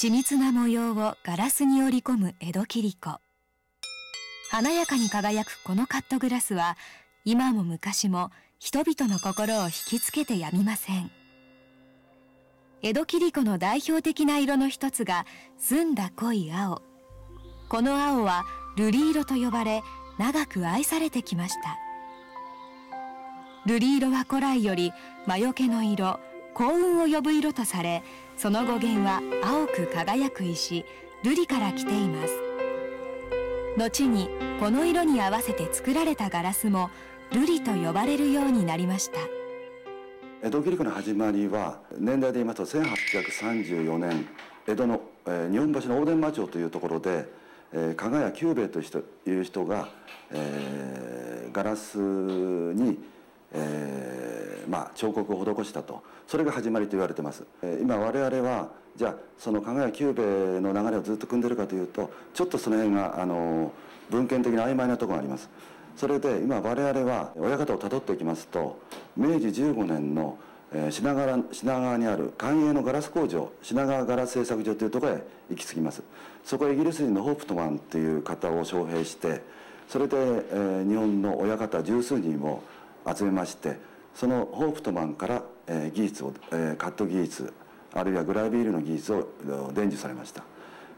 緻密な模様をガラスに織り込む江戸切子。華やかに輝くこのカットグラスは今も昔も人々の心を引きつけてやみません。江戸切子の代表的な色の一つが澄んだ濃い青。この青は瑠璃色と呼ばれ長く愛されてきました。瑠璃色は古来より魔除けの色幸運を呼ぶ色とされその語源は青く輝く石瑠璃から来ています。後にこの色に合わせて作られたガラスも瑠璃と呼ばれるようになりました。江戸切子の始まりは年代で言いますと1834年江戸の、えー、日本橋の大伝馬町というところで、えー、加賀屋久兵衛という人が、えー、ガラスに、えーまあ、彫刻を施したと。それが始まりと言われてます、えー、今我々はじゃあその加賀屋久兵衛の流れをずっと組んでるかというとちょっとその辺があの文献的に曖昧なところがあります。それで今我々は親方をたどっていきますと明治15年の品川品川にある官営のガラス工場品川ガラス製作所というところへ行き着きます。そこへイギリス人のホープトマンっていう方を招聘してそれで、えー、日本の親方十数人を集めましてそのホープトマンから、え、技術を、え、カット技術あるいはグラビールの技術を伝授されました。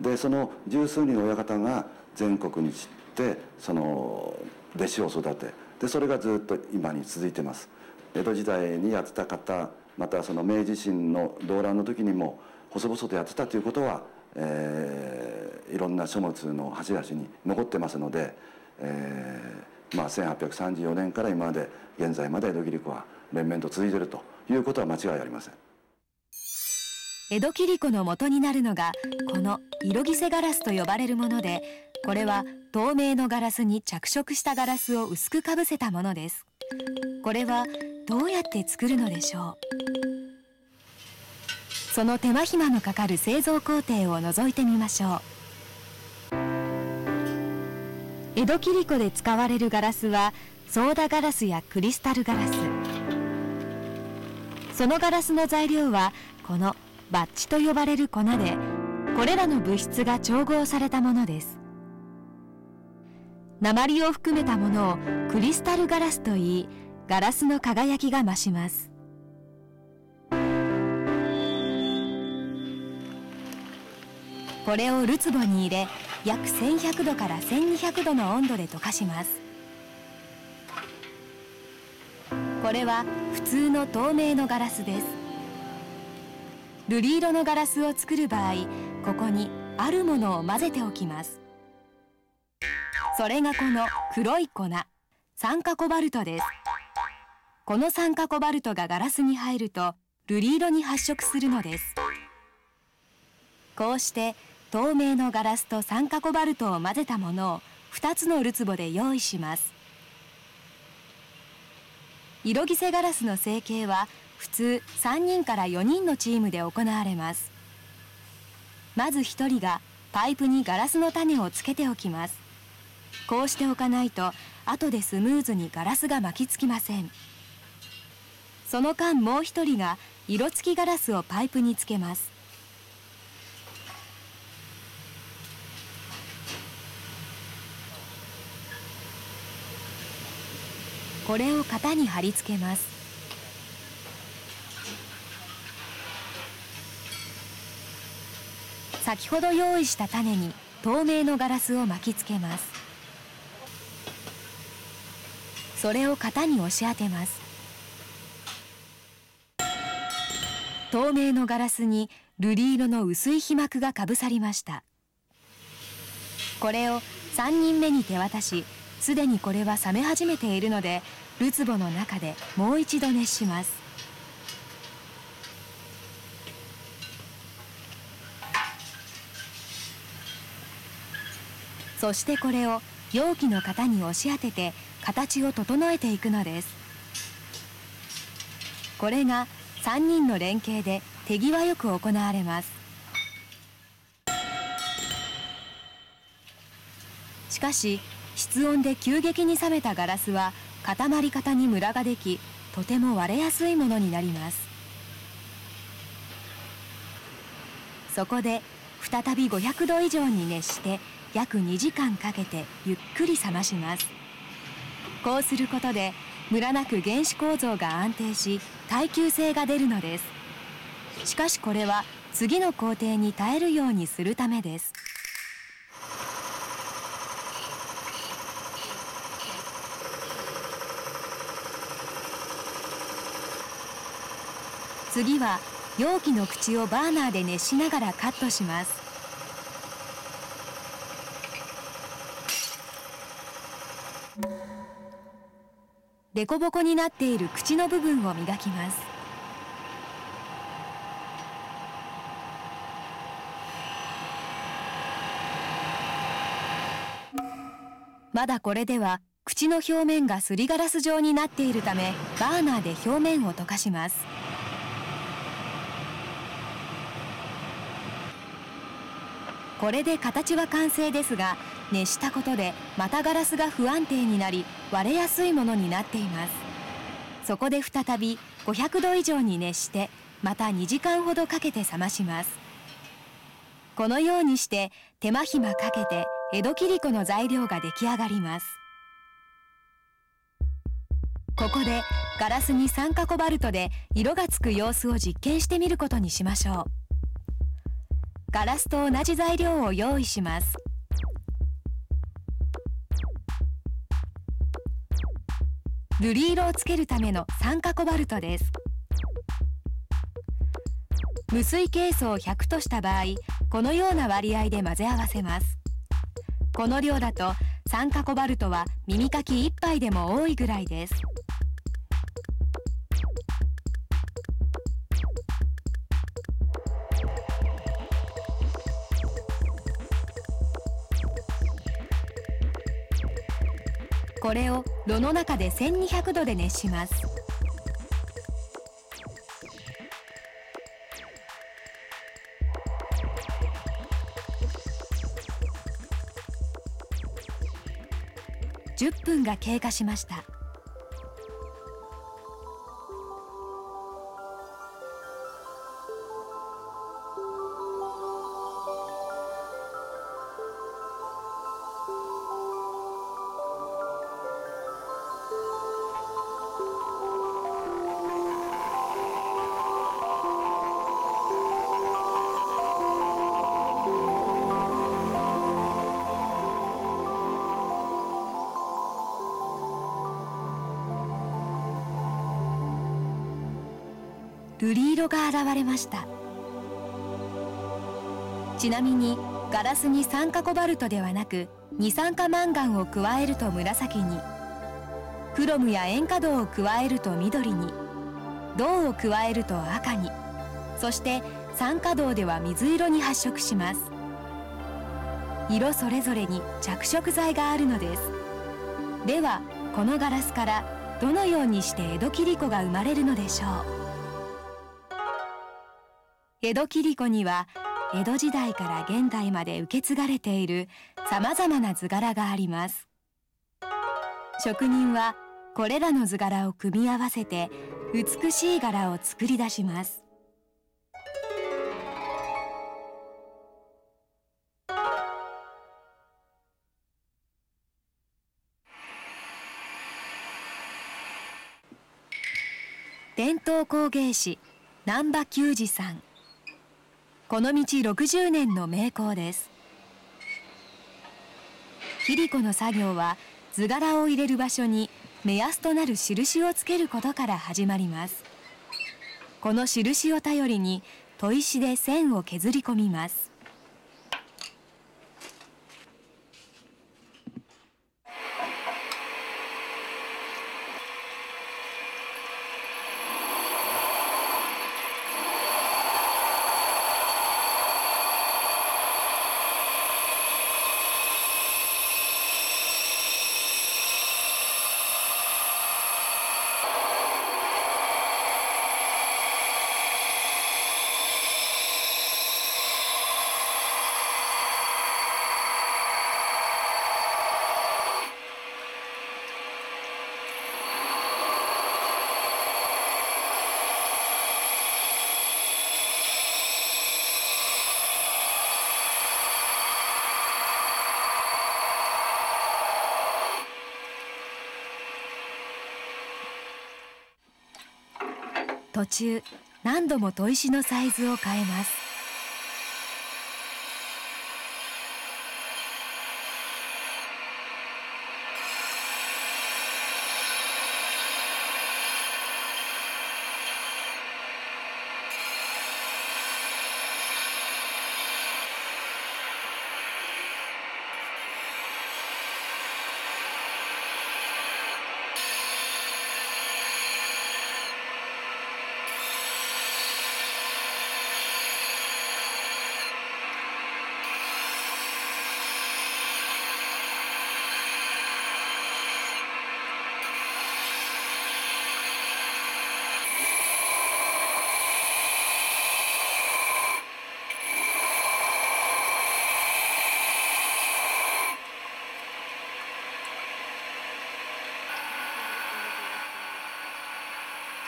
でその十数人の親方が全国に散ってその弟子を育てでそれがずっと今に続いてます。江戸時代にやってた方またその明治維新の動乱の時にも細々とやってたということは、えー、いろんな書物の端々に残ってますので、えー、まあ、1834年から今まで現在まで江戸切子は連綿と続いているということは間違いありません。江戸切子の元になるのがこの色着せガラスと呼ばれるものでこれは透明のガラスに着色したガラスを薄くかぶせたものです。これはどうやって作るのでしょう。その手間暇のかかる製造工程を覗いてみましょう。江戸切子で使われるガラスはソーダガラスやクリスタルガラス。そのガラスの材料はこのバッチと呼ばれる粉でこれらの物質が調合されたものです。鉛を含めたものをクリスタルガラスといいガラスの輝きが増します。これをるつぼに入れ約1100度から1200度の温度で溶かします。これは普通の透明のガラスです。瑠璃色のガラスを作る場合ここにあるものを混ぜておきます。それがこの黒い粉酸化コバルトです。この酸化コバルトがガラスに入ると瑠璃色に発色するのです。こうして透明のガラスと酸化コバルトを混ぜたものを2つのるつぼで用意します。色着せガラスの成形は普通3人から4人のチームで行われます。まず1人がパイプにガラスの種をつけておきます。こうしておかないと後でスムーズにガラスが巻きつきません。その間もう一人が色付きガラスをパイプにつけます。これを型に貼り付けます。先ほど用意した種に透明のガラスを巻きつけます。それを型に押し当てます。透明のガラスに瑠璃色の薄い皮膜がかぶさりました。これを3人目に手渡しすでにこれは冷め始めているのでるつぼの中でもう一度熱します。そしてこれを容器の型に押し当てて形を整えていくのです。これが3人の連携で手際よく行われます。しかし室温で急激に冷めたガラスは固まり方にムラができとても割れやすいものになります。そこで再び500度以上に熱して約2時間かけてゆっくり冷まします。こうすることでムラなく原子構造が安定し耐久性が出るのです。しかしこれは次の工程に耐えるようにするためです。次は容器の口をバーナーで熱しながらカットします。凸凹になっている口の部分を磨きます。まだこれでは口の表面がすりガラス状になっているためバーナーで表面を溶かします。これで形は完成ですが熱したことでまたガラスが不安定になり割れやすいものになっています。そこで再び500度以上に熱してまた2時間ほどかけて冷まします。このようにして手間暇かけて江戸切子の材料が出来上がります。ここでガラスに酸化コバルトで色がつく様子を実験してみることにしましょう。ガラスと同じ材料を用意します。瑠璃色をつけるための酸化コバルトです。無水ケースを100とした場合このような割合で混ぜ合わせます。この量だと酸化コバルトは耳かき1杯でも多いぐらいです。これを炉の中で1200度で熱します。10分が経過しました。瑠璃色が現れました。ちなみにガラスに酸化コバルトではなく二酸化マンガンを加えると紫に。クロムや塩化銅を加えると緑に。銅を加えると赤に。そして酸化銅では水色に発色します。色それぞれに着色剤があるのです。ではこのガラスからどのようにして江戸切子が生まれるのでしょう。江戸切子には江戸時代から現代まで受け継がれているさまざまな図柄があります。職人はこれらの図柄を組み合わせて美しい柄を作り出します。伝統工芸士難波久二さん。この道60年の名工です。桐子の作業は図柄を入れる場所に目安となる印をつけることから始まります。この印を頼りに砥石で線を削り込みます。途中何度も砥石のサイズを変えます。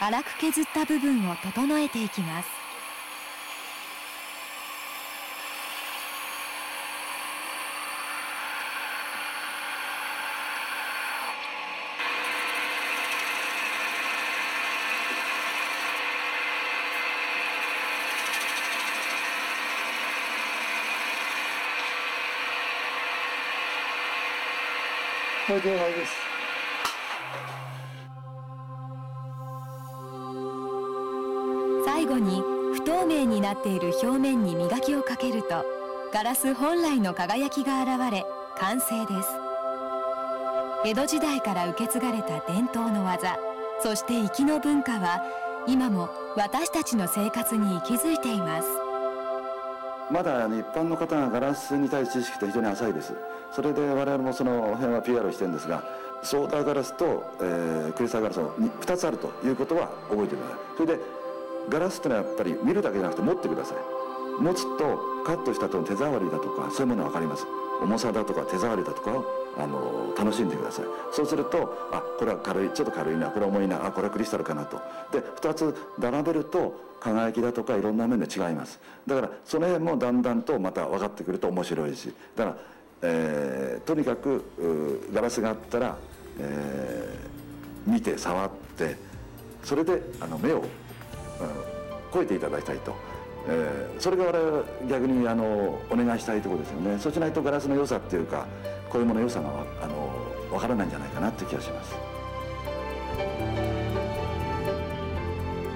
粗く削った部分を整えていきます。これで終わりです。不透明になっている表面に磨きをかけるとガラス本来の輝きが現れ完成です。江戸時代から受け継がれた伝統の技そして粋の文化は今も私たちの生活に息づいています。まだ一般の方がガラスに対する知識って非常に浅いです。それで我々もその辺は PR をしてるんですがソーダガラスと、えー、クリスタルガラスの2つあるということは覚えてくださいそれでガラスってのはやっぱり見るだけじゃなくて持ってください。持つとカットしたとの手触りだとかそういうものは分かります。重さだとか手触りだとかをあの楽しんでください。そうするとあこれは軽いちょっと軽いなこれは重いなあこれはクリスタルかなと。で2つ並べると輝きだとかいろんな面で違います。だからその辺もだんだんとまた分かってくると面白いし。だから、えー、とにかくガラスがあったら、えー、見て触ってそれであの目を超えていただきたいと、えー、それが我々逆にあのお願いしたいところですよね。そうしないとガラスの良さっていうかこういうもの良さがあの分からないんじゃないかなって気がします。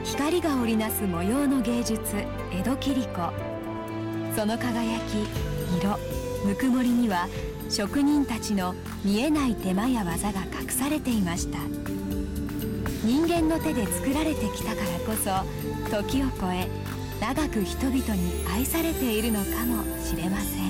光が織りなす模様の芸術江戸切子。その輝き色ぬくもりには職人たちの見えない手間や技が隠されていました。人間の手で作られてきたからこそ時を超え長く人々に愛されているのかもしれません。